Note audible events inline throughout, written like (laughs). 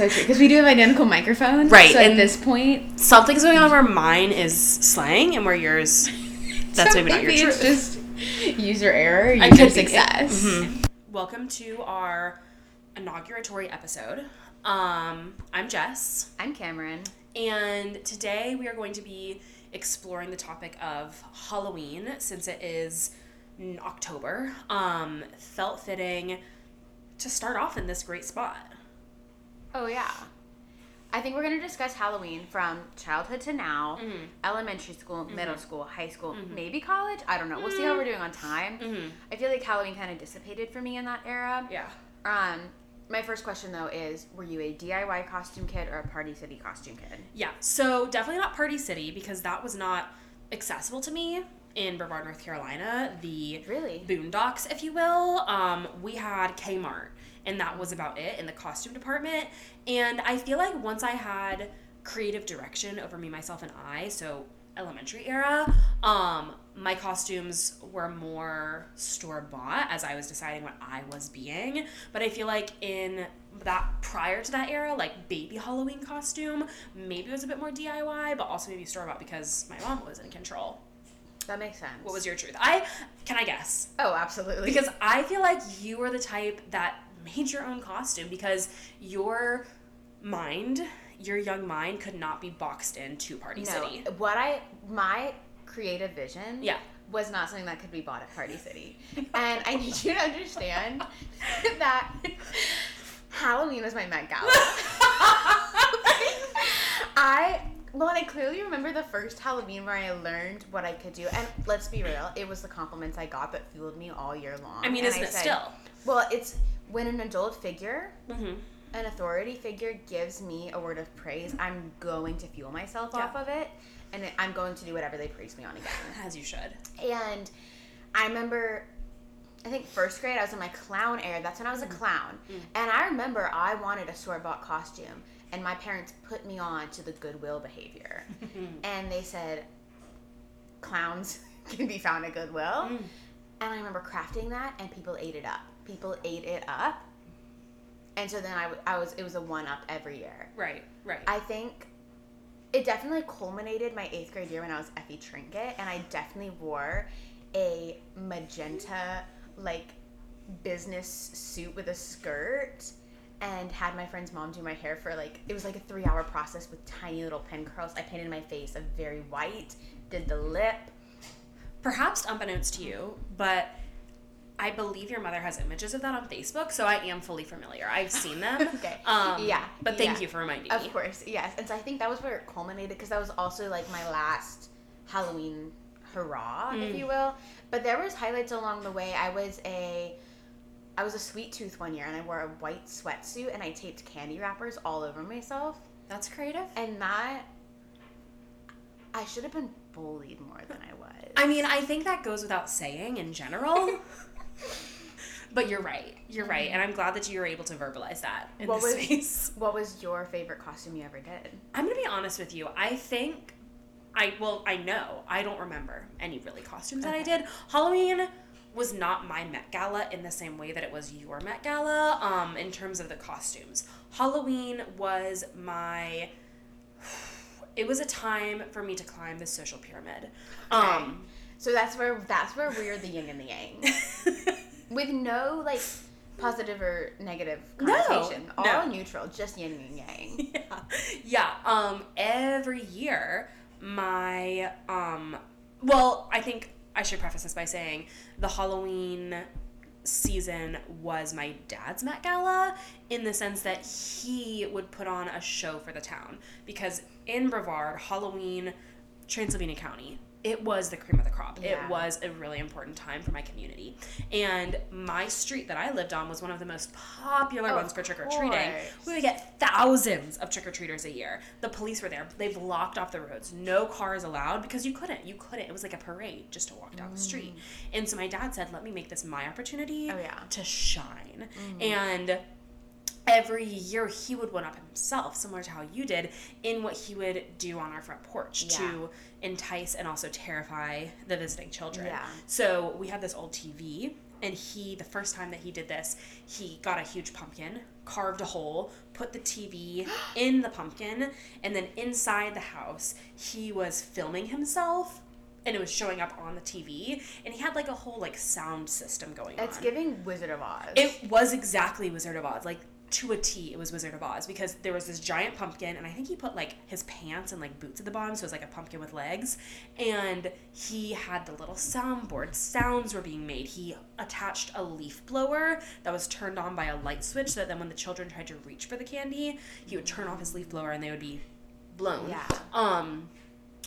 so true because we do have identical microphones. Right, So at and- this point, Something's going on where mine is slang and where yours (laughs) that's so maybe not your maybe truth. just user error, I user could be. success. Mhm. Welcome to our inauguratory episode. Um, I'm Jess, I'm Camryn. and today we are going to be exploring the topic of Halloween since it is October. Um, felt fitting to start off in this great spot. Oh yeah. I think we're going to discuss Halloween from childhood to now, Mm-hmm. elementary school, middle school, high school, maybe college. I don't know. We'll see how we're doing on time. Mm-hmm. I feel like Halloween kind of dissipated for me in that era. Yeah. Um, my first question though is, were you a DIY costume kid or a Party City costume kid? Yeah, so definitely not Party City because that was not accessible to me in Brevard, North Carolina. The Really? boondocks, if you will. Um, we had Kmart, and that was about it in the costume department. And I feel like once I had creative direction over me, myself, and I, so elementary era, um, my costumes were more store bought as I was deciding what I was being. But I feel like in that prior to that era, like baby Halloween costume, maybe it was a bit more DIY, but also maybe store bought because my mom was in control. That makes sense. What was your truth? I can I guess? Oh, absolutely. Because I feel like you were the type that made your own costume because your mind, your young mind, could not be boxed into Party no, City. what I my creative vision Yeah. was not something that could be bought at Party City. (laughs) and I need you to understand (laughs) that Halloween was my Met Gala. (laughs) I well, and I clearly remember the first Halloween where I learned what I could do. And let's be real, it was the compliments I got that fueled me all year long. I mean, And isn't it said- still? Well, it's when an adult figure, Mm-hmm. an authority figure gives me a word of praise, I'm going to fuel myself Yeah. off of it. And I'm going to do whatever they praise me on again. As you should. And I remember, I think first grade, I was in my clown era. That's when I was a clown. And I remember I wanted a store bought costume. And my parents put me on to the Goodwill behavior. (laughs) and they said, clowns (laughs) can be found at Goodwill. Mm. And I remember crafting that, and people ate it up. People ate it up. And so then I, w- I was, it was a one up every year. Right, right. I think it definitely culminated my eighth grade year when I was Effie Trinket, and I definitely wore a magenta like business suit with a skirt and had my friend's mom do my hair for like it was like a three hour process with tiny little pin curls. I painted my face a very white, did the lip. Perhaps unbeknownst to you, but I believe your mother has images of that on Facebook, so I am fully familiar. I've seen them. (laughs) Okay. Um, Yeah, But thank yeah. you for reminding Of me. Of course, yes. And so I think that was where it culminated because that was also like my last Halloween hurrah, if Mm. you will. But there was highlights along the way. I was a I was a sweet tooth one year and I wore a white sweatsuit and I taped candy wrappers all over myself. That's creative. And that I should have been bullied more than I was. I mean, I think that goes without saying in general. (laughs) but you're right. You're right. And I'm glad that you were able to verbalize that in What this was- space. (laughs) what was your favorite costume you ever did? I'm going to be honest with you. I think I well, I know. I don't remember any really costumes that I did. Halloween was not my Met Gala in the same way that it was your Met Gala um in terms of the costumes. Halloween was my it was a time for me to climb the social pyramid. Um So that's where that's where we're the yin and the yang. (laughs) with no like positive or negative connotation, No. All no. neutral, just yin and yang. (laughs) yeah. Yeah. Um, every year, my um, well, I think I should preface this by saying the Halloween season was my dad's Met Gala in the sense that he would put on a show for the town because in Brevard, Halloween, Transylvania County. It was the cream of the crop. Yeah. It was a really important time for my community. And my street that I lived on was one of the most popular ones for trick or treating. We would get thousands of trick or treaters a year. The police were there. They've locked off the roads. No cars allowed because you couldn't. You couldn't. It was like a parade just to walk down the street. And so my dad said, "Let me make this my opportunity Mm. Oh, yeah. to shine." And every year he would one up himself, similar to how you did, in what he would do on our front porch Yeah. to entice and also terrify the visiting children. Yeah. So we had this old TV and he the first time that he did this, he got a huge pumpkin, carved a hole, put the TV (gasps) in the pumpkin, and then inside the house, he was filming himself and it was showing up on the TV and he had like a whole like sound system going It's on. giving Wizard of Oz. It was exactly Wizard of Oz. Like to a T, it was Wizard of Oz because there was this giant pumpkin, and I think he put like his pants and like boots at the bottom, so it was like a pumpkin with legs. And he had the little soundboard. Sounds were being made. He attached a leaf blower that was turned on by a light switch, so that then when the children tried to reach for the candy, he would turn off his leaf blower and they would be blown. Yeah. Um.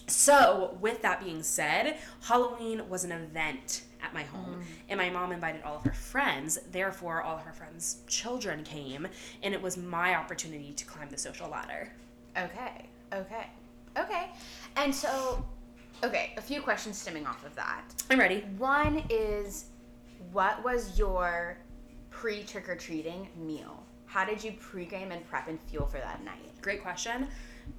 So, with that being said, Halloween was an event at my home, and my mom invited all of her friends. Therefore, all of her friends' children came, and it was my opportunity to climb the social ladder. Okay. Okay. Okay. And so, okay, a few questions stemming off of that. I'm ready. One is, what was your pre trick or treating meal? How did you pregame and prep and fuel for that night? Great question.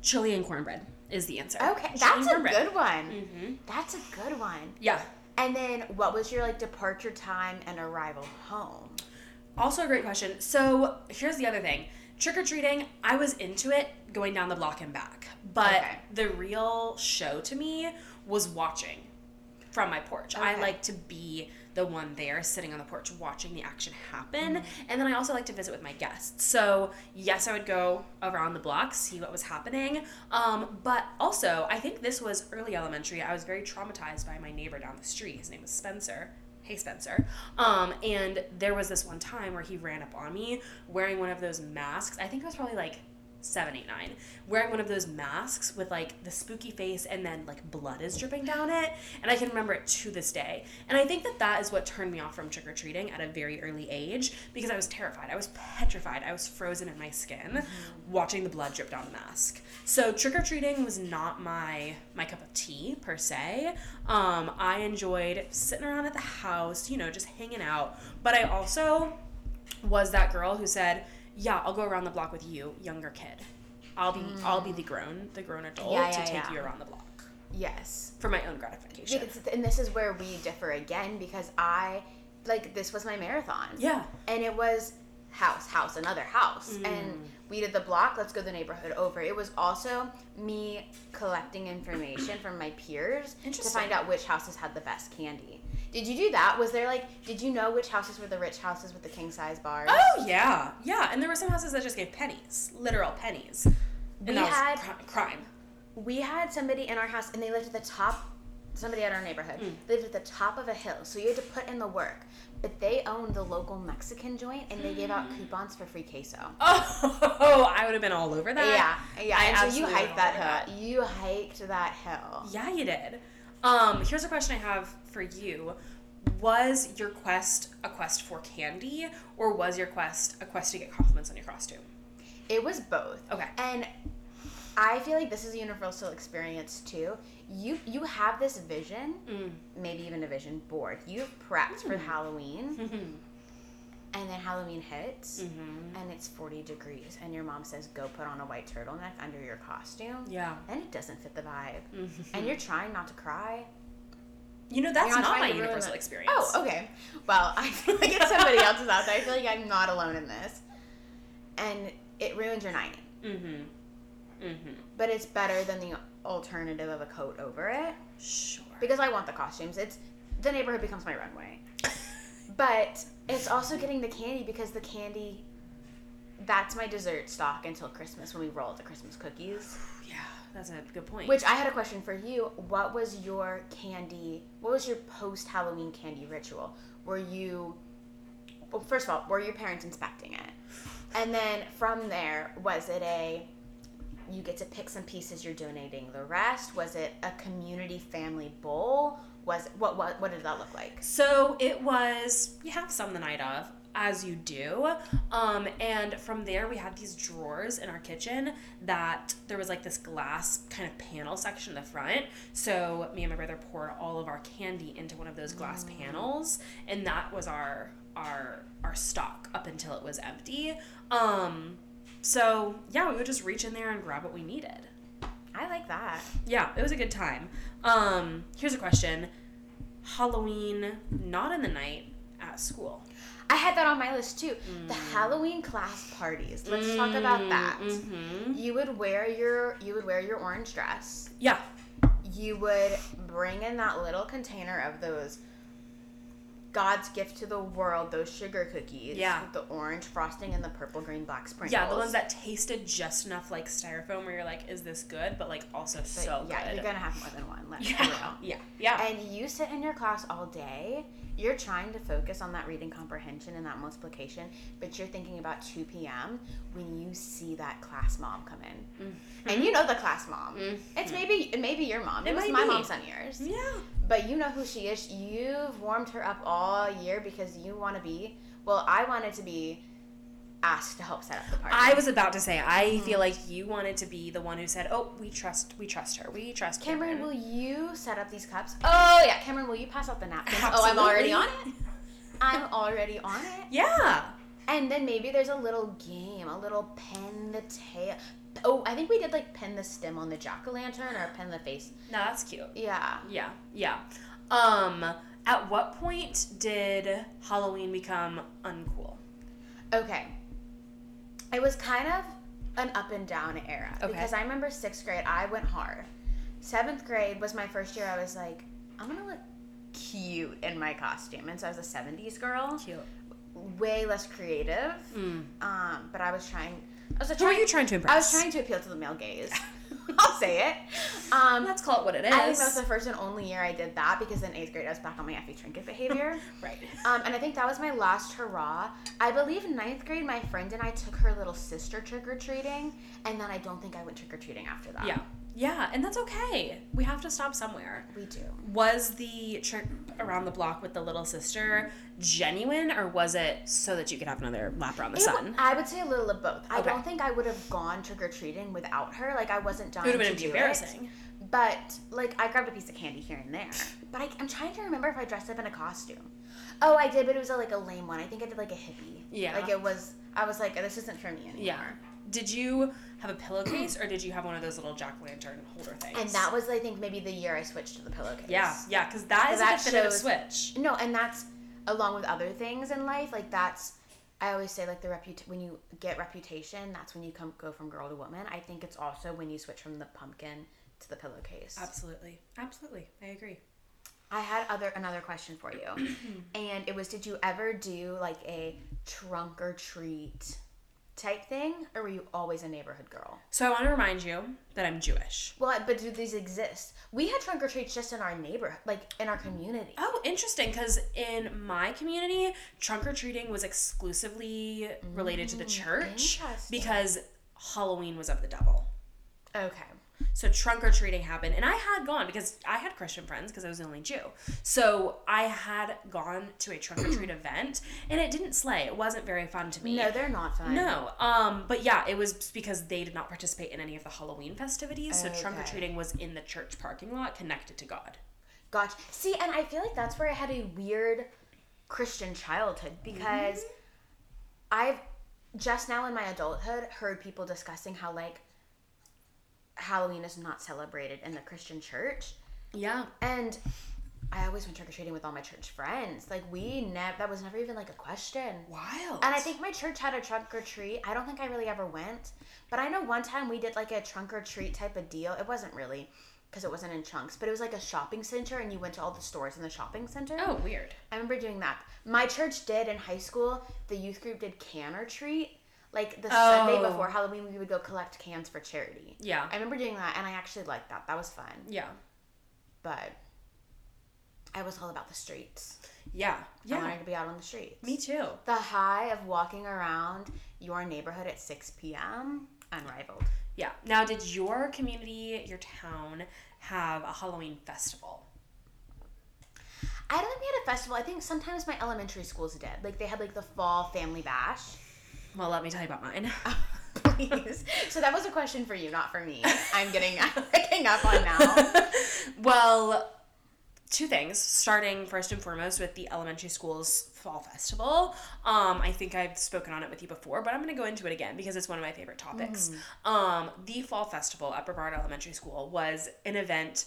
Chili and cornbread is the answer. Okay, Chili that's a good one. Mhm. That's a good one. Yeah. And then, what was your like departure time and arrival home? Also, a great question. So, here's the other thing trick or treating, I was into it going down the block and back. But Okay. the real show to me was watching from my porch. I like to be the one there sitting on the porch watching the action happen. Mm-hmm. And then I also like to visit with my guests. So, yes, I would go around the block, see what was happening. Um, but also, I think this was early elementary. I was very traumatized by my neighbor down the street. His name was Spencer. Hey Spencer. Um, and there was this one time where he ran up on me wearing one of those masks. I think it was probably like seven, eight, nine, wearing one of those masks with like the spooky face and then like blood is dripping down it. And I can remember it to this day. And I think that that is what turned me off from trick or treating at a very early age because I was terrified. I was petrified. I was frozen in my skin watching the blood drip down the mask. So trick or treating was not my my cup of tea per se. Um, I enjoyed sitting around at the house, you know, just hanging out. But I also was that girl who said, "Yeah, I'll go around the block with you, younger kid. I'll be I'll be the grown the grown adult Yeah, to take yeah. you around the block Yes. for my own gratification." Because, and this is where we differ again because I, like, this was my marathon. Yeah. And it was house, house, another house. Mm. And we did the block, let's go the neighborhood over. It was also me collecting information from my peers to find out which houses had the best candy. Did you do that? Was there like, did you know which houses were the rich houses with the king size bars? Oh yeah, yeah. And there were some houses that just gave pennies, literal pennies. And We that was had- cri- crime. we had somebody in our house and they lived at the top somebody at our neighborhood Mm. lived at the top of a hill so you had to put in the work but they owned the local mexican joint and they gave out (gasps) coupons for free queso Oh, (laughs) I would have been all over that. yeah yeah I and so you hiked that hill you hiked that hill Yeah, you did. Um, here's a question I have for you. Was your quest a quest for candy, or was your quest a quest to get compliments on your costume? it was both Okay. and i feel like this is a universal experience too you you have this vision Mm. maybe even a vision board you've prepped for halloween Mm-hmm. And then halloween hits Mm-hmm. and it's 40 degrees and your mom says go put on a white turtleneck under your costume Yeah. then it doesn't fit the vibe Mhm. and you're trying not to cry You know that's You're not trying my ruin universal experience. oh okay well i feel like it's somebody else's out there i feel like i'm not alone in this and it ruins your night Mm-hmm. Mm-hmm. but it's better than the alternative of a coat over it Sure. because i want the costumes it's the neighborhood becomes my runway (laughs) but it's also getting the candy because the candy that's my dessert stock until christmas when we roll out the christmas cookies (sighs) Yeah, that's a good point. Which I had a question for you. What was your candy? What was your post Halloween candy ritual? Were you, well, first of all, were your parents inspecting it? (sighs) And then from there, was it a, you get to pick some pieces, you're donating the rest? Was it a community family bowl? Was what what what did that look like? So it was you have some the night of, as you do. Um, and from there we had these drawers in our kitchen that there was like this glass kind of panel section in the front. So me and my brother poured all of our candy into one of those glass panels, and that was our our our stock up until it was empty. Um, so yeah, we would just reach in there and grab what we needed. I like that. Yeah, it was a good time. Um, here's a question. Halloween, not in the night at school? I had that on my list too. The Halloween class parties. Let's talk about that. Mm-hmm. You would wear your you would wear your orange dress. Yeah. You would bring in that little container of those God's gift to the world, those sugar cookies Yeah. with the orange frosting and the purple, green, black sprinkles. Yeah, the ones that tasted just enough like styrofoam where you're like, is this good? But like also But so yeah, good. you're gonna have more than one. Let's yeah. yeah. Yeah. And you sit in your class all day, you're trying to focus on that reading comprehension and that multiplication, but you're thinking about 2 p.m. when you see that class mom come in. Mm-hmm. And you know the class mom. Mm-hmm. It's maybe it may be your mom. It, It was my be. mom's son yours. yeah. But you know who she is. You've warmed her up all year because you want to be, well, I wanted to be asked to help set up the party. I was about to say, I Mm-hmm. feel like you wanted to be the one who said, "Oh, we trust, we trust her, we trust Camryn, Camryn." will you set up these cups? Oh, yeah. Camryn, will you pass out the napkins? Oh, I'm already on it. I'm already on it. (laughs) Yeah. And then maybe there's a little game, a little pin the tail. Oh, I think we did like pin the stem on the jack o' lantern or pin the face. No, that's cute. Yeah. Yeah, yeah. Um, at what point did Halloween become uncool? Okay. It was kind of an up and down era Okay. because I remember sixth grade, I went hard. Seventh grade was my first year. I was like, I'm gonna look cute in my costume, and so I was a '70s girl, Cute. way less creative. Um, but I was trying. I was Who trying. are you trying to impress? I was trying to appeal to the male gaze. (laughs) (laughs) I'll say it. Um, Let's call it what it is. I think that was the first and only year I did that because in eighth grade I was back on my Effie trinket behavior. (laughs) right. um, and I think that was my last hurrah. I believe ninth grade, my friend and I took her little sister trick or treating, and then I don't think I went trick or treating after that. Yeah, yeah, and that's okay. We have to stop somewhere. we do. Was the trip around the block with the little sister genuine, or was it so that you could have another lap around the It sun? w- I would say a little of both. I don't think I would have gone trick or treating without her. Like I wasn't done. It would have been embarrassing. It. But like I grabbed a piece of candy here and there. But I, I'm trying to remember if I dressed up in a costume. Oh, I did, but it was a, like a lame one. I think I did like a hippie. Yeah. Like it was. I was like, this isn't for me anymore. Yeah. Did you have a pillowcase, or did you have one of those little jack lantern holder things? And that was, I think, maybe the year I switched to the pillowcase. Yeah, yeah, because that is that a definitive shows- switch. No, and that's along with other things in life. Like that's, I always say, like the reput when you get reputation, that's when you come go from girl to woman. I think it's also when you switch from the pumpkin to the pillowcase. Absolutely, absolutely, I agree. I had other another question for you, (clears throat) and it was: Did you ever do like a trunk or treat type thing, or were you always a neighborhood girl? So I want to remind you that I'm Jewish. Well, but do these exist? We had trunk or treats just in our neighborhood, like in our community. Oh, interesting. Because in my community, trunk or treating was exclusively related to the mm, church interesting. because Halloween was of the devil. Okay. So trunk or treating happened, and I had gone because I had Christian friends because I was the only Jew. So I had gone to a trunk or treat (clears throat) event, and it didn't slay. It wasn't very fun to me. No, they're not fun. No, um, but yeah, it was because they did not participate in any of the Halloween festivities. So trunk or treating was in the church parking lot, connected to God. Gotcha. See, and I feel like that's where I had a weird Christian childhood because I've just now in my adulthood heard people discussing how like Halloween is not celebrated in the Christian church. Yeah, And I always went trick or treating with all my church friends. Like we never that was never even like a question. wild. And I think my church had a trunk or treat. I don't think I really ever went, but I know one time we did like a trunk or treat type of deal. It wasn't really because it wasn't in chunks, but it was like a shopping center, and you went to all the stores in the shopping center. oh, weird. I remember doing that. My church did in high school. The youth group did can or treat. Like the Sunday Oh. before Halloween, we would go collect cans for charity. Yeah, I remember doing that, and I actually liked that. That was fun. yeah, But I was all about the streets. yeah, Yeah. I wanted to be out on the streets. Me too. The high of walking around your neighborhood at 6 p.m. unrivaled. Yeah. Now, did your community, your town, have a Halloween festival? I don't think we had a festival. I think sometimes my elementary schools did. Like they had like the fall family bash. Well, let me tell you about mine. (laughs) Please. So that was a question for you, not for me. I'm getting picking up on now. (laughs) well, two things. Starting first and foremost with the elementary school's fall festival. Um, I think I've spoken on it with you before, but I'm going to go into it again because it's one of my favorite topics. Um, the fall festival at Brevard Elementary School was an event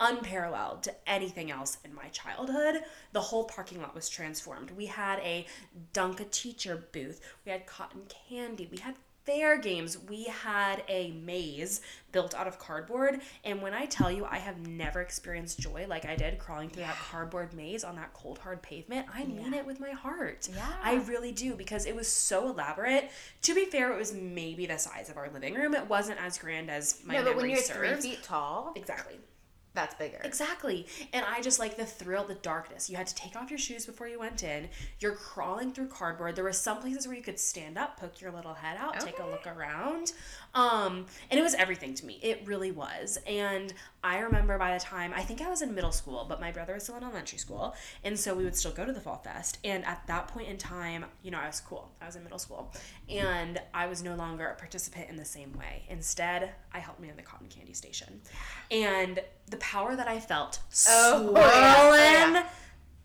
unparalleled to anything else in my childhood. The whole parking lot was transformed. We had a Dunk a Teacher booth, we had cotton candy, we had fair games. We had a maze built out of cardboard, and when I tell you I have never experienced joy like I did crawling through that cardboard maze on that cold hard pavement, I mean Yeah. it with my heart. Yeah. I really do because it was so elaborate. To be fair, it was maybe the size of our living room. It wasn't as grand as my no, but when memory you're serves. three feet tall, Exactly. That's bigger. Exactly. And I just like the thrill, the darkness. You had to take off your shoes before you went in. You're crawling through cardboard. There were some places where you could stand up, poke your little head out, take a look around. Um, and it was everything to me. It really was. And I remember by the time I think I was in middle school, but my brother was still in elementary school, and so we would still go to the fall fest. And at that point in time, you know, I was cool. I was in middle school, and I was no longer a participant in the same way. Instead, I helped me in the cotton candy station, and the power that I felt Oh, swirling yeah. Oh, yeah.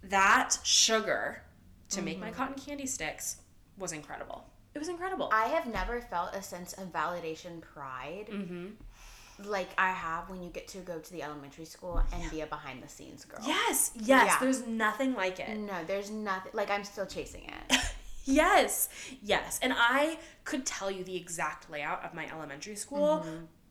that sugar to make Mm-hmm. my cotton candy sticks was incredible. It was incredible. I have never felt a sense of validation pride mm-hmm. like I have when you get to go to the elementary school and be a behind the scenes girl. Yes, yes. Yeah. There's nothing like it. No, there's nothing like I'm still chasing it. (laughs) Yes, yes. And I could tell you the exact layout of my elementary school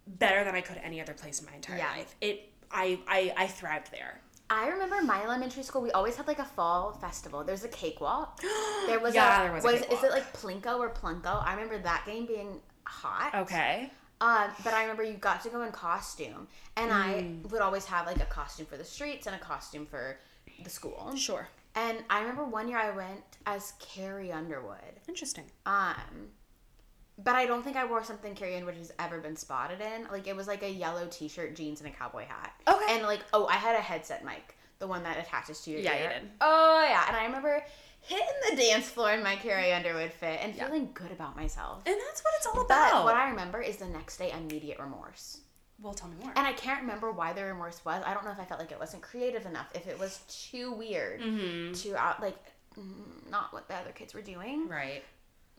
better than I could any other place in my entire Yeah. life. It, I, I, I thrived there. I remember my elementary school. We always had like a fall festival. There's a cakewalk. (gasps) There was Yeah, a, there was a was is it like Plinko or Plunko? I remember that game being hot. Okay. Um, but I remember you got to go in costume, and I Mm. would always have like a costume for the streets and a costume for the school. Sure. And I remember one year I went as Carrie Underwood. Interesting. Um, but I don't think I wore something Carrie Underwood has ever been spotted in. Like it was like a yellow T-shirt, jeans, and a cowboy hat. Okay. And like, oh, I had a headset mic, the one that attaches to your Yeah, you ear. did. Oh yeah, and I remember hitting the dance floor in my Carrie Underwood fit and Yeah. feeling good about myself. And that's what it's all But about. what I remember is the next day immediate remorse. well, tell me more. And I can't remember why the remorse was. I don't know if I felt like it wasn't creative enough, if it was too weird mm-hmm. to out like mm, not what the other kids were doing. Right.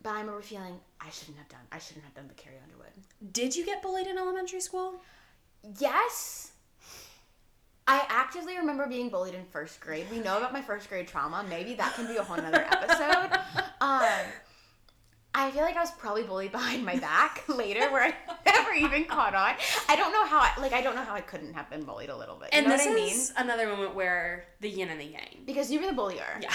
But I remember feeling I shouldn't have done. I shouldn't have done the Carrie Underwood. Did you get bullied in elementary school? Yes. I actively remember being bullied in first grade. We know about my first grade trauma. Maybe that can be a whole nother episode. (laughs) Um, I feel like I was probably bullied behind my back (laughs) later, where I (laughs) never even caught on. I don't know how. I, like I don't know how I couldn't have been bullied a little bit. You And know this what I mean? is another moment where the yin and the yang. Because you were the bullier. Yeah.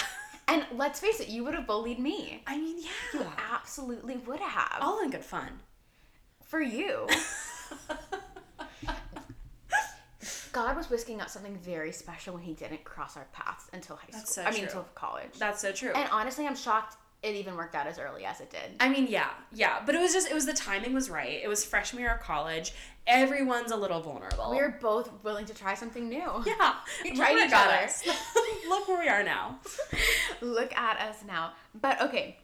And let's face it, you would have bullied me. I mean, yeah. You absolutely would have. All in good fun. For you. (laughs) God was whisking up something very special when he didn't cross our paths until high school. That's so I mean, true. until college. That's so true. and honestly, I'm shocked it even worked out as early as it did. I mean, yeah, yeah, but it was just it was the timing was right. It was freshman year of college. Everyone's a little vulnerable. We were both willing to try something new. yeah, We (laughs) tried each other. us. (laughs) look where we are now. (laughs) Look at us now. But okay.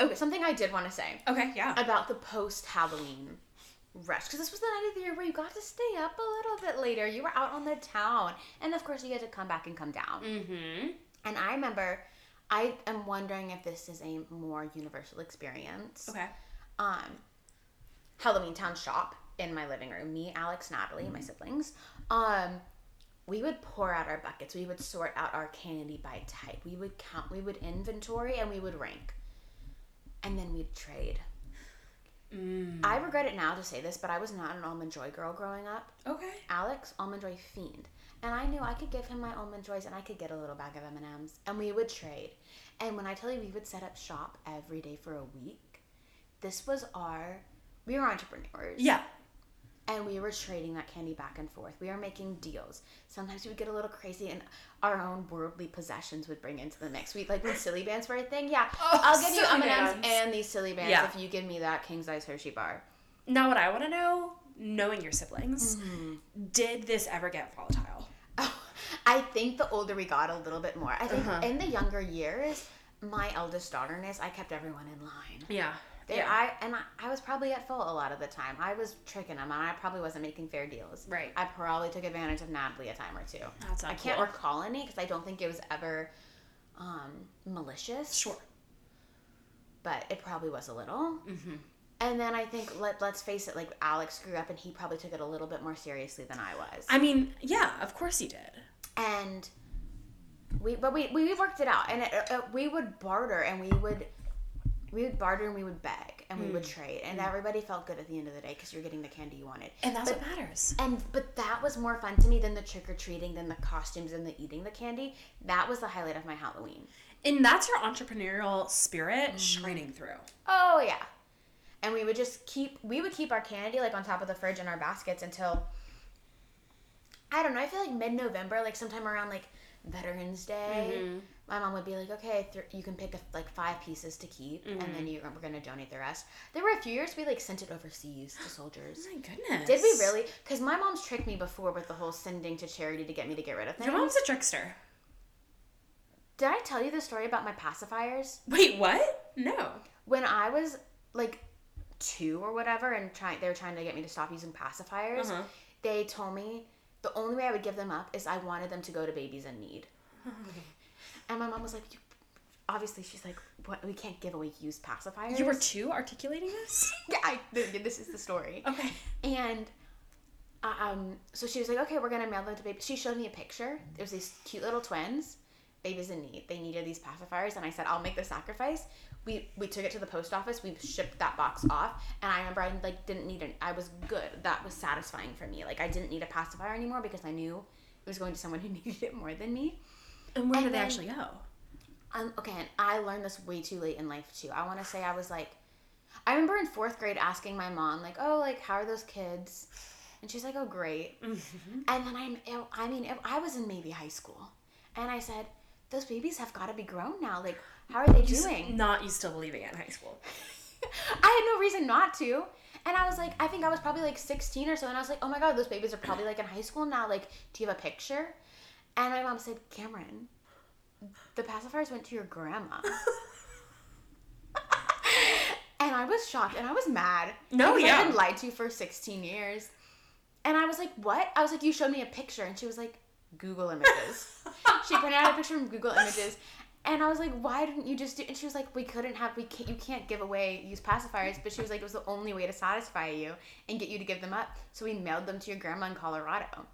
Okay, something I did want to say Okay, yeah. about the post Halloween rush. Because this was the night of the year where you got to stay up a little bit later. You were out on the town. And of course, you had to come back and come down. Mm-hmm. And I remember, I am wondering if this is a more universal experience. Okay. Um, Halloween Town shop in my living room. Me, Alex, Natalie, my siblings. Um, we would pour out our buckets. We would sort out our candy by type. We would count. We would inventory and we would rank. And then we'd trade. Mm. I regret it now to say this, but I was not an almond joy girl growing up. Okay. Alex, almond joy fiend, and I knew I could give him my almond joys, and I could get a little bag of M and M's, and we would trade. And when I tell you we would set up shop every day for a week, this was our. We were entrepreneurs, Yeah. and we were trading that candy back and forth. We were making deals. Sometimes we would get a little crazy, and our own worldly possessions would bring into the mix. We like when silly bands were a thing. Yeah, Oh, I'll give you M and M's and these silly bands Yeah. if you give me that king size Hershey bar. Now, what I want to know, knowing your siblings, Mm-hmm. did this ever get volatile? I think the older we got, a little bit more. I think Uh-huh. in the younger years, my eldest daughterness, I kept everyone in line. Yeah. They, yeah. I and I, I was probably at fault a lot of the time. I was tricking them, and I probably wasn't making fair deals. Right. I probably took advantage of Natalie a time or two. That's not I can't cool. recall any because I don't think it was ever um, malicious. Sure. But it probably was a little. Mm-hmm. And then I think let let's face it, like Alex grew up and he probably took it a little bit more seriously than I was. I mean, yeah, of course he did. And we but we we worked it out. And it, uh, we would barter and we would we would barter and we would beg and we would trade. And everybody felt good at the end of the day because you're getting the candy you wanted. And that's But- what matters. and but that was more fun to me than the trick-or-treating than the costumes and the eating the candy. That was the highlight of my halloween. And that's your entrepreneurial spirit shining through. oh yeah. And we would just keep we would keep our candy like on top of the fridge in our baskets until i don't know i feel like mid-november like sometime around like veterans day Mm-hmm. my mom would be like okay th- you can pick a, like five pieces to keep and then you we're gonna donate the rest there were a few years we like sent it overseas to soldiers Oh my goodness. did we really because my mom's tricked me before with the whole sending to charity to get me to get rid of things Your mom's a trickster. did i tell you the story about my pacifiers Wait, what? No. when I was like two or whatever, and trying they were trying to get me to stop using pacifiers, Uh-huh. they told me the only way I would give them up is I wanted them to go to babies in need. (laughs) and my mom was like, you, obviously, she's like, what? We can't give away used pacifiers. You were two articulating this? (laughs) yeah. I, this is the story. Okay. And um, so she was like, okay, we're gonna mail them to babies. She showed me a picture. There was these cute little twins, babies in need. They needed these pacifiers, and I said, I'll make the sacrifice. We we took it to the post office. We shipped that box off, and I remember I like didn't need it. I was good. That was satisfying for me. Like I didn't need a pacifier anymore because I knew it was going to someone (laughs) who needed it more than me. And where And did they actually go? Um, okay, and I learned this way too late in life too. I want to say I was like, I remember in fourth grade asking my mom like, "Oh, like how are those kids?" And she's like, "Oh, great." Mm-hmm. And then I'm, I mean, I was in maybe high school, and I said, "Those babies have got to be grown now. Like, how are they doing?" Not you still believing it in high school. (laughs) I had no reason not to. And I was like, I think I was probably like 16 or so, and I was like, oh my god, those babies are probably like in high school now. Like, do you have a picture? And my mom said, Camryn, the pacifiers went to your grandma. (laughs) and I was shocked and I was mad. No, yeah. I've been lied to for 16 years. And I was like, what? I was like, you showed me a picture. And she was like, Google images. (laughs) she printed out a picture from Google Images. And I was like, why didn't you just do? And she was like, we couldn't have, we can't, you can't give away used pacifiers. But she was like, it was the only way to satisfy you and get you to give them up. So we mailed them to your grandma in Colorado.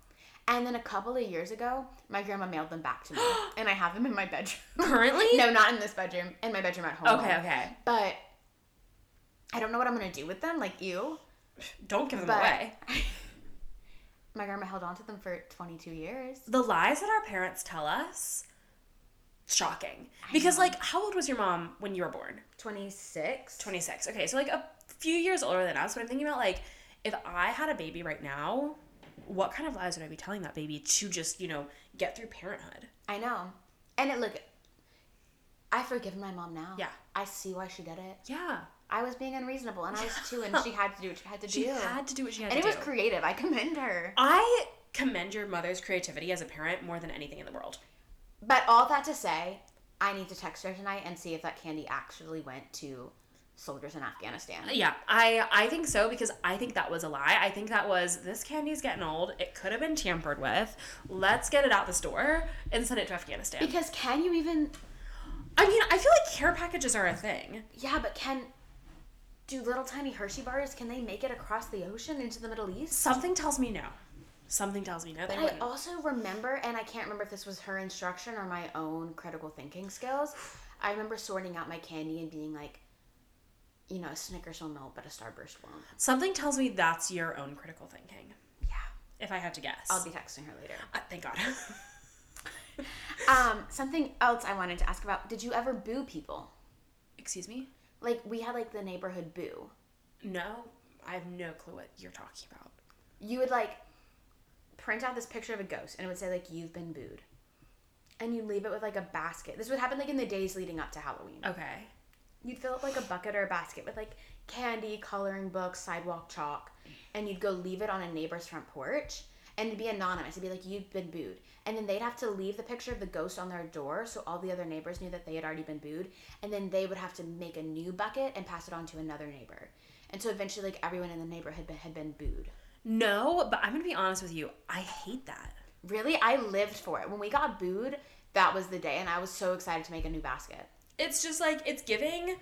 And then a couple of years ago, my grandma mailed them back to me, (gasps) and I have them in my bedroom. Currently? (laughs) no, not in this bedroom. In my bedroom at home. Okay, okay. But I don't know what I'm gonna do with them. Like you, Don't give them but away. (laughs) my grandma held on to them for 22 years. The lies that our parents tell us, shocking. Because, like, how old was your mom when you were born? 26. 26. Okay, so like a few years older than us. But I'm thinking about like, if I had a baby right now, what kind of lies would I be telling that baby to just, you know, get through parenthood? I know. And it look, I forgive my mom now. Yeah. I see why she did it. Yeah. I was being unreasonable, and I was two, and (laughs) she had to do what she had to She do. She had to do what she had and to do. And it was creative. I commend her. I commend your mother's creativity as a parent more than anything in the world. But all that to say, I need to text her tonight and see if that candy actually went to soldiers in Afghanistan. Yeah, I I think so because I think that was a lie. I think that was this candy's getting old. It could have been tampered with. Let's get it out the store and send it to Afghanistan. Because can you even? I mean, I feel like care packages are a thing. Yeah, but can do little tiny Hershey bars? Can they make it across the ocean into the Middle East? Something tells me no. Something tells me no. They But I also remember, and I can't remember if this was her instruction or my own critical thinking skills. I remember sorting out my candy and being like, you know, a Snickers will melt, but a Starburst won't. Something tells me that's your own critical thinking. Yeah, If I had to guess. I'll be texting her later. Uh, thank God. (laughs) Um, something else I wanted to ask about: Did you ever boo people? Excuse me. Like we had like the neighborhood boo. No, I have no clue what you're talking about. You would like print out this picture of a ghost, and it would say like you've been booed, and you leave it with like a basket. This would happen like in the days leading up to Halloween. Okay. You'd fill up like a bucket or a basket with like candy, coloring books, sidewalk chalk, and you'd go leave it on a neighbor's front porch. And it'd be anonymous. It'd be like, you've been booed. And then they'd have to leave the picture of the ghost on their door so all the other neighbors knew that they had already been booed. And then they would have to make a new bucket and pass it on to another neighbor. And so eventually, like, everyone in the neighborhood had been, had been booed. No, but I'm gonna be honest with you. I hate that. Really? I lived for it. When we got booed, that was the day. And I was so excited to make a new basket. It's just like it's giving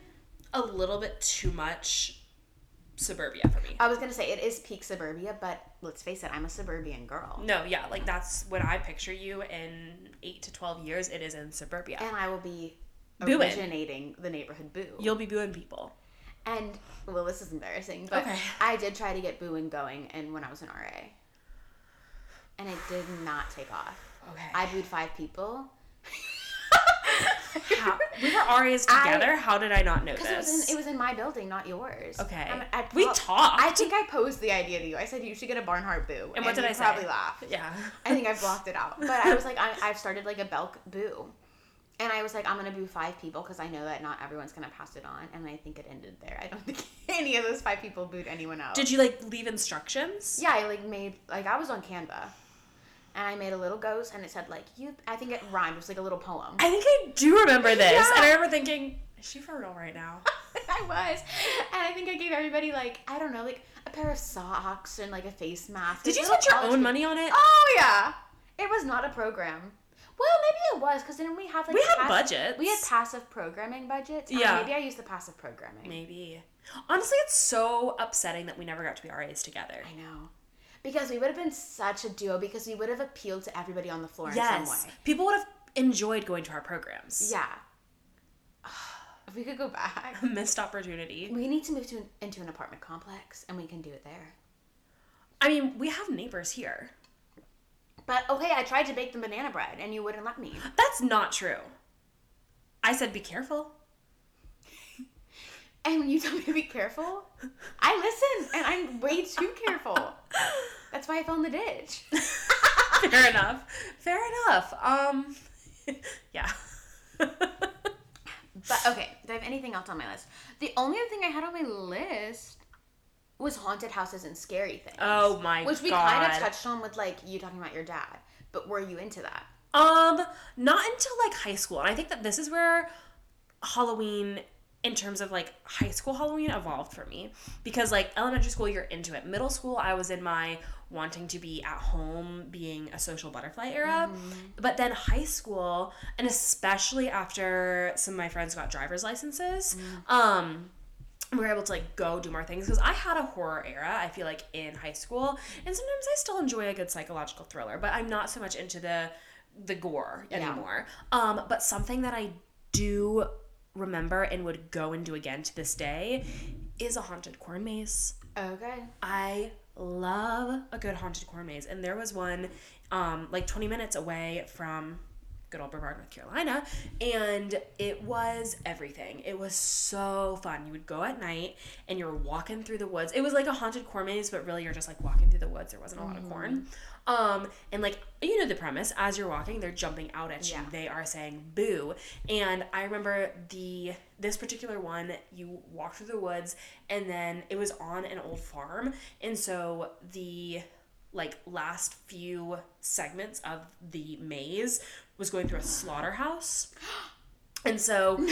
a little bit too much suburbia for me. I was gonna say it is peak suburbia, but let's face it, I'm a suburban girl, No, yeah, like that's what I picture you in eight to twelve years. It is in suburbia. and I will be Booing. originating the neighborhood boo. You'll be booing people. And well, this is embarrassing, but Okay. I did try to get booing going, and when I was an RA, and it did not take off. Okay. I booed five people. (laughs) How, we were RAs together. How did I not know Because it was in it was in my building, not yours. Okay. I'm- I We prob- talked. I think I posed the idea to you. I said you should get a Barnhart boo. and what did you I say? Probably laughed. Yeah. I think I (laughs) blocked it out. But I was like, I, I've started like a Belk boo. And I was like, I'm gonna boo five people because I know that not everyone's gonna pass it on, and I think it ended there. I don't (laughs) think any of those five people booed anyone else. Did you like leave instructions? Yeah, I like made like I was on Canva, and I made a little ghost, and it said like you. I think it rhymed. It was like a little poem. I think I do remember this, (laughs) Yeah. and I remember thinking, "Is she for real right now?" (laughs) I was, and I think I gave everybody like I don't know, like a pair of socks and like a face mask. Did you spend your own money on it? Oh yeah, it was not a program. Well, maybe it was because then we have like We had budgets. We had passive programming budgets. Yeah. maybe I used the passive programming. Maybe. Honestly, it's so upsetting that we never got to be RAs together. I know. Because we would have been such a duo because we would have appealed to everybody on the floor in some Yes. way. People would have enjoyed going to our programs. Yeah. (sighs) If we could go back. (laughs) Missed opportunity. We need to move to an, into an apartment complex and we can do it there. I mean, we have neighbors here. But okay, I tried to bake the banana bread and you wouldn't let me. That's not true. I said be careful. And when you told me to be careful, I listened and I'm way too careful. That's why I fell in the ditch. (laughs) Fair enough. Fair enough. Um (laughs) yeah. But okay, do I have anything else on my list? The only other thing I had on my list was haunted houses and scary things. oh my Which we god. kind of touched on with like you talking about your dad. But were you into that? Um, not until like high school. And I think that this is where Halloween in terms of like high school Halloween evolved for me because like elementary school you're into it. Middle school I was in my wanting to be at home being a social butterfly era. But then high school and especially after some of my friends got driver's licenses, um we were able to like go do more things because I had a horror era. I feel like in high school, and sometimes I still enjoy a good psychological thriller, but I'm not so much into the the gore Yeah. anymore. Um, but something that I do remember and would go and do again to this day is a haunted corn maze. Okay. I love a good haunted corn maze, and there was one um, like 20 minutes away from good old Brevard, North Carolina, and it was everything. It was so fun. You would go at night, and you're walking through the woods. It was like a haunted corn maze, but really you're just like walking through the woods. There wasn't a lot of corn. Um, and like you know the premise, as you're walking, they're jumping out at you. Yeah. They are saying boo. And I remember the this particular one, you walk through the woods and then it was on an old farm. And so the like last few segments of the maze was going through a slaughterhouse. (gasps) And so (laughs)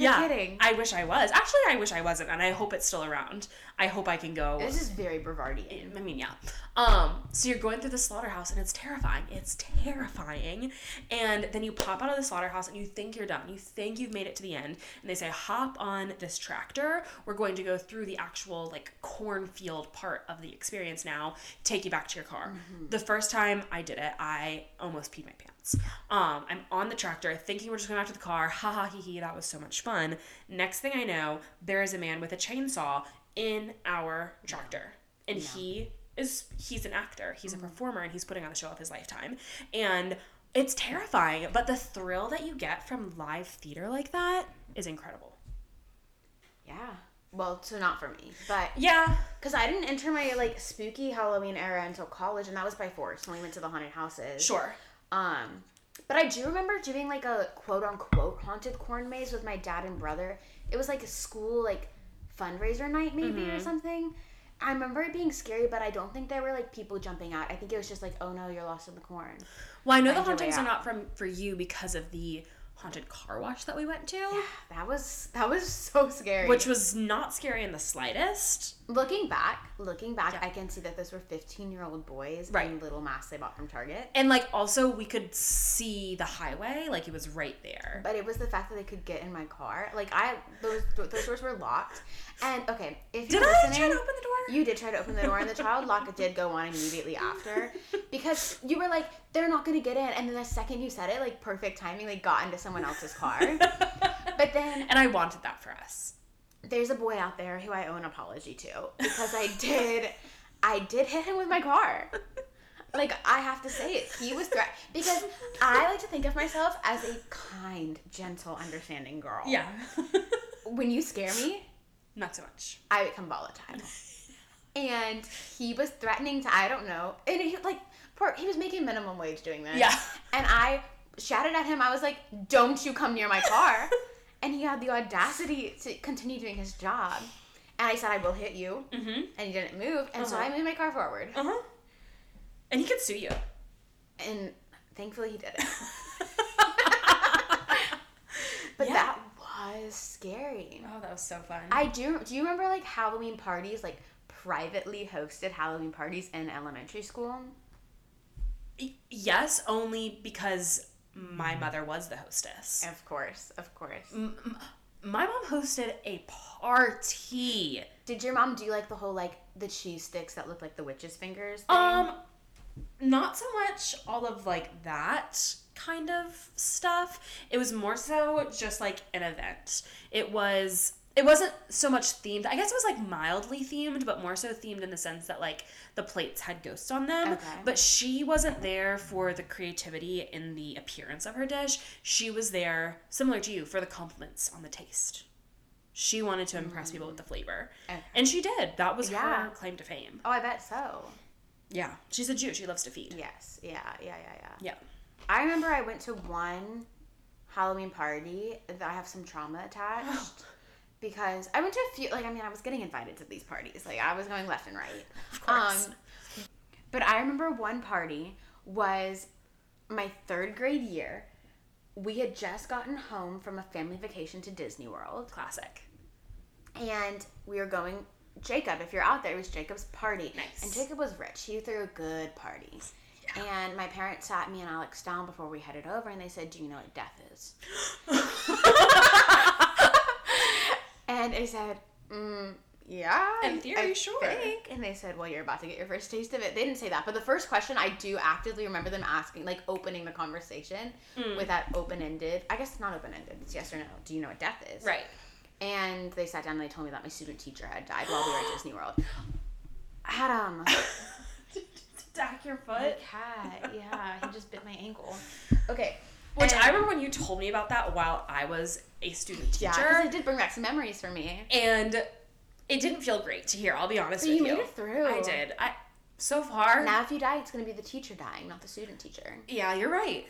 You're yeah, kidding. I wish I was. Actually, I wish I wasn't, and I hope it's still around. I hope I can go. This is very Brevardian. I mean, yeah. Um, so you're going through the slaughterhouse and it's terrifying. It's terrifying. And then you pop out of the slaughterhouse and you think you're done. You think you've made it to the end. And they say, hop on this tractor. We're going to go through the actual like cornfield part of the experience now, take you back to your car. The first time I did it, I almost peed my pants. Um, I'm on the tractor thinking we're just going back to the car. Ha ha hee hee, that was so much fun. Next thing I know, there is a man with a chainsaw in our tractor. And he is he's an actor, he's a performer, and he's putting on a show of his lifetime. And it's terrifying, but the thrill that you get from live theater like that is incredible. Yeah. Well, so not for me, but Yeah. because I didn't enter my like spooky Halloween era until college, and that was by force when we went to the haunted houses. Sure. Um, but I do remember doing like a quote unquote haunted corn maze with my dad and brother. It was like a school like fundraiser night maybe Mm-hmm. or something. I remember it being scary, but I don't think there were like people jumping out. I think it was just like, oh no, you're lost in the corn. Well, I know the Find way hauntings are not from for you because of the haunted car wash that we went to, Yeah, that was that was so scary. which was not scary in the slightest. looking back, looking back, Yeah. I can see that those were 15 year old boys Right. in little masks they bought from Target. And like also we could see the highway, like it was right there. But it was the fact that they could get in my car. Like I, those those doors were locked. And okay, if Did I try to open the door? You did try to open the door, and the child lock did go on immediately after, (laughs) because you were like, "They're not gonna get in," and then the second you said it, like perfect timing, like got into someone else's car. (laughs) But then and I wanted that for us. there's a boy out there who I owe an apology to because I did, I did hit him with my car. Like I have to say it, he was threat because I like to think of myself as a kind, gentle, understanding girl. Yeah. (laughs) When you scare me, not so much. I become volatile. (laughs) And he was threatening to, I don't know, and he like, poor, he was making minimum wage doing this. Yeah. And I shouted at him. I was like, "Don't you come near my car!" (laughs) and he had the audacity to continue doing his job. And I said, "I will hit you," Mm-hmm. and he didn't move. And so Uh-huh. I moved my car forward, Uh-huh. And he could sue you. and thankfully he didn't. (laughs) but Yeah. that was scary. Oh, that was so fun. I do. Do you remember like Halloween parties, like privately hosted Halloween parties in elementary school? Yes, only because my mother was the hostess. Of course, of course. M- m- my mom hosted a party. Did your mom do like the whole like the cheese sticks that look like the witch's fingers? Thing? Um, not so much all of like that kind of stuff. It was more so just like an event. It was. It wasn't so much themed. I guess it was like mildly themed, but more so themed in the sense that like the plates had ghosts on them. Okay. But she wasn't there for the creativity in the appearance of her dish. She was there, similar to you, for the compliments on the taste. She wanted to impress people mm. with the flavor. Okay. And she did. That was Yeah. her claim to fame. Oh, I bet so. Yeah. She's a Jew. She loves to feed. Yes. Yeah. Yeah. Yeah. Yeah. Yeah. I remember I went to one Halloween party that I have some trauma attached (gasps) because I went to a few. Like, I mean, I was getting invited to these parties. Like, I was going left and right. Of course. Um, but I remember one party was my third grade year. We had just gotten home from a family vacation to Disney World, Classic. and we were going. Jacob, if you're out there, it was Jacob's party, Nice. and Jacob was rich. He threw a good party. And my parents sat me and Alex down before we headed over, and they said, "Do you know what death is?" (laughs) and I said, mm, "Yeah, In theory, I sure." think." And they said, "Well, you're about to get your first taste of it." They didn't say that, but the first question I do actively remember them asking, like opening the conversation Mm. with that open-ended. I guess not open-ended. It's yes or no. Do you know what death is? Right. And they sat down and they told me that my student teacher had died while we were at (gasps) Disney World. Adam. (laughs) Stack your My foot. cat. Yeah, he just bit my ankle. Okay. Which and- I remember when you told me about that while I was a student teacher. because it did bring back some memories for me. and it didn't feel great to hear, I'll be honest But with you you. made it through. I did. I so far. Now, if you die, it's gonna be the teacher dying, not the student teacher. yeah, you're right.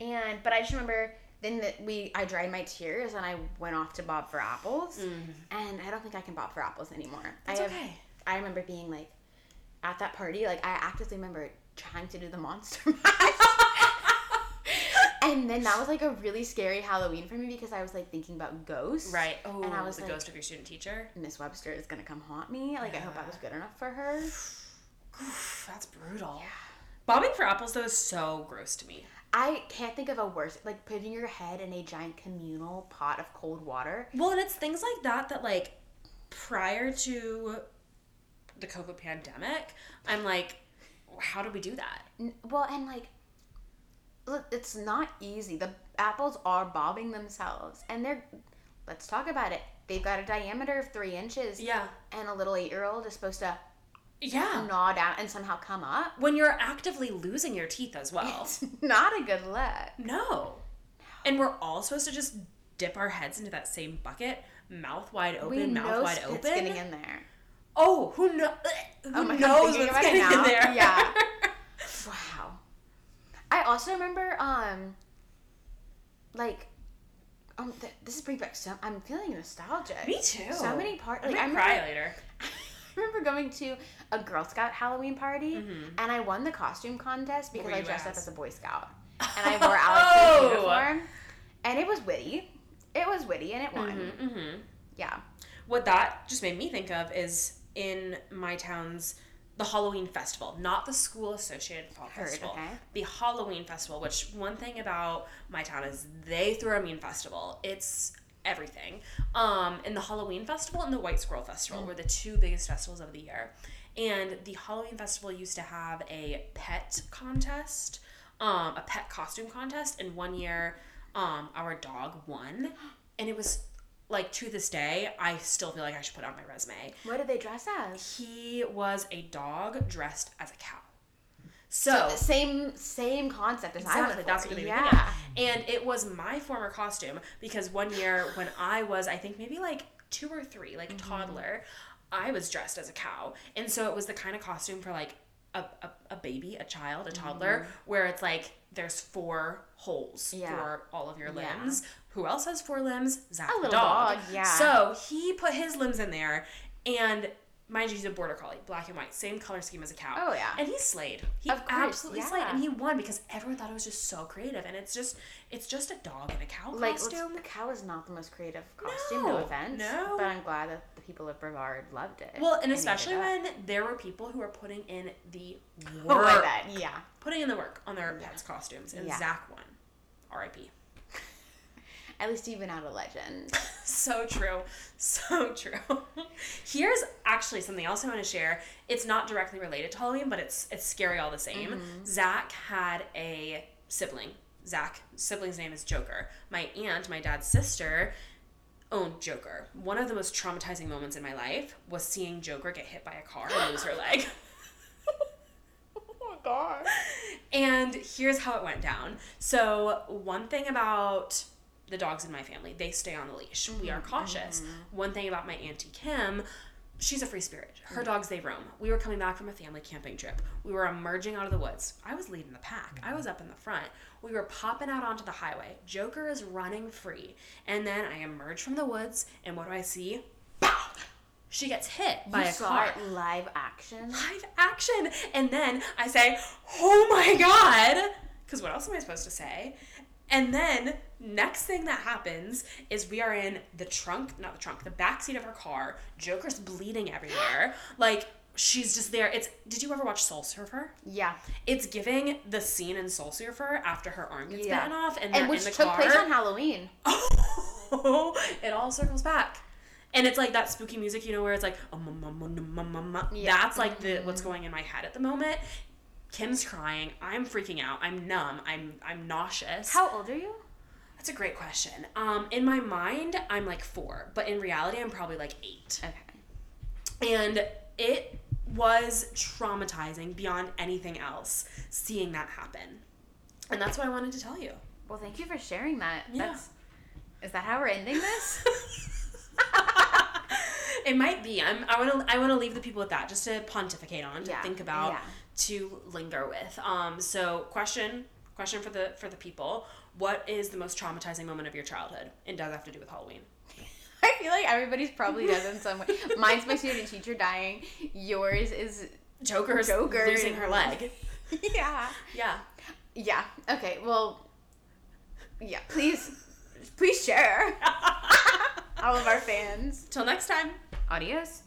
And but I just remember then that we I dried my tears and I went off to Bob for apples, and I don't think I can Bob for apples anymore. Mm. That's I have, okay. I remember being like at that party, like I actively remember trying to do the monster (laughs) (laughs) and then that was like a really scary Halloween for me because I was like thinking about ghosts. Right. Oh, And I was the like- ghost of your student teacher. Miss Webster is gonna come haunt me. Like I hope I was good enough for her. (sighs) That's brutal. Yeah. Bobbing for apples though is so gross to me. I can't think of a worse like putting your head in a giant communal pot of cold water. Well, and it's things like that that like prior to the COVID pandemic, I'm like, how do we do that? Well, and like, look, it's not easy. The apples are bobbing themselves, and they're. Let's talk about it. They've got a diameter of three inches, Yeah. and a little eight-year-old is supposed to Yeah. gnaw down and somehow come up. When you're actively losing your teeth as well. It's (laughs) not a good look. No. And we're all supposed to just dip our heads into that same bucket, mouth wide open, we mouth wide open. getting in there. Oh, who knows? Who Oh my God, knows what's about it getting in there? Yeah. (laughs) Wow. I also remember, um, like, um, th- this is pretty back. So I'm feeling nostalgic. Me too. So many parties. I'm Like, I gonna remember, cry later. I remember going to a Girl Scout Halloween party, and I won the costume contest because Mm-hmm. I dressed up as? a Boy Scout, and I wore (laughs) Alex's Oh! uniform. and it was witty. It was witty, and it won. Mhm, mhm. Yeah. What that just made me think of is in my town's the Halloween festival, not the school associated fall Heard, festival. okay. The Halloween festival, which one thing about my town is they throw a mean festival. It's everything. Um, and the Halloween festival and the White Squirrel Festival Mm. were the two biggest festivals of the year. And the Halloween festival used to have a pet contest, um, a pet costume contest, and one year um, our dog won. And it was like to this day, I still feel like I should put on my resume. What did they dress as? He was a dog dressed as a cow. So, same same concept as I exactly, was. that's what they yeah. And it was my former costume because one year when I was, I think maybe like two or three, like Mm-hmm. toddler, I was dressed as a cow. And so it was the kind of costume for like a, a, a baby, a child, a toddler, where it's like there's four holes Mm-hmm. Yeah. for all of your Yeah. limbs. Who else has four limbs? Zach A the little dog. dog, yeah. So he put his limbs in there and mind you, he's a border collie, black and white, same color scheme as a cow. Oh, yeah. And he slayed. He Of course, absolutely slayed. And he won because everyone thought it was just so creative. And it's just it's just a dog in a cow Like costume. the cow is not the most creative costume. No, No, offense. no. But I'm glad that the people of Brevard loved it. Well, and especially when there were people who were putting in the Oh, work, bet. Yeah. putting in the work on their pets' costumes, and Yeah. Zach won. R.I.P. At least you've been out a legend. (laughs) So true. So true. Here's actually something else I want to share. It's not directly related to Halloween, but it's it's scary all the same. Mm-hmm. Zach had a sibling. Zach sibling's name is Joker. My aunt, my dad's sister, owned Joker. One of the most traumatizing moments in my life was seeing Joker get hit by a car and lose her leg. (laughs) oh my god. And here's how it went down. So, one thing about the dogs in my family, they stay on the leash. We are mm-hmm. cautious. Mm-hmm. One thing about my Auntie Kim, she's a free spirit. Her mm. dogs, they roam. We were coming back from a family camping trip. We were emerging out of the woods. I was leading the pack, I mm-hmm. was up in the front. We were popping out onto the highway. Joker is running free. And then I emerge from the woods, and what do I see? Bow! She gets hit by you a saw car live action. live action. And then I say, oh my God. Because what else am I supposed to say? And then next thing that happens is we are in the trunk, not the trunk, the back seat of her car. Joker's bleeding everywhere. (gasps) like she's just there. It's did you ever watch Soul Surfer? Yeah. It's giving the scene in Soul Surfer after her arm gets Yeah. bitten off and, And which in the took car. place on Halloween. (laughs) Oh, it all circles back. And it's like that spooky music, you know, where it's like, um, um, um. um, um, um yeah. that's like the mm-hmm. what's going in my head at the moment. Kim's crying. I'm freaking out. I'm numb. I'm I'm nauseous. How old are you? That's a great question. Um, in my mind, I'm like four, but in reality, I'm probably like eight. Okay. And it was traumatizing beyond anything else seeing that happen. And that's what I wanted to tell you. Well, thank you for sharing that. Yeah. That's, is that how we're ending this? (laughs) (laughs) it might be. I'm, I want to. I want to leave the people with that, just to pontificate on, to Yeah, think about, yeah. To linger with. Um. So, question, question for the for the people: What is the most traumatizing moment of your childhood? And does have to do with Halloween. (laughs) I feel like everybody's probably does in some way. (laughs) Mine's my student teacher dying. Yours is Joker's Joker. losing her leg. (laughs) yeah. Yeah. Yeah. Okay. Well. Yeah. Please, please share. All of our fans. Till next time. Adios.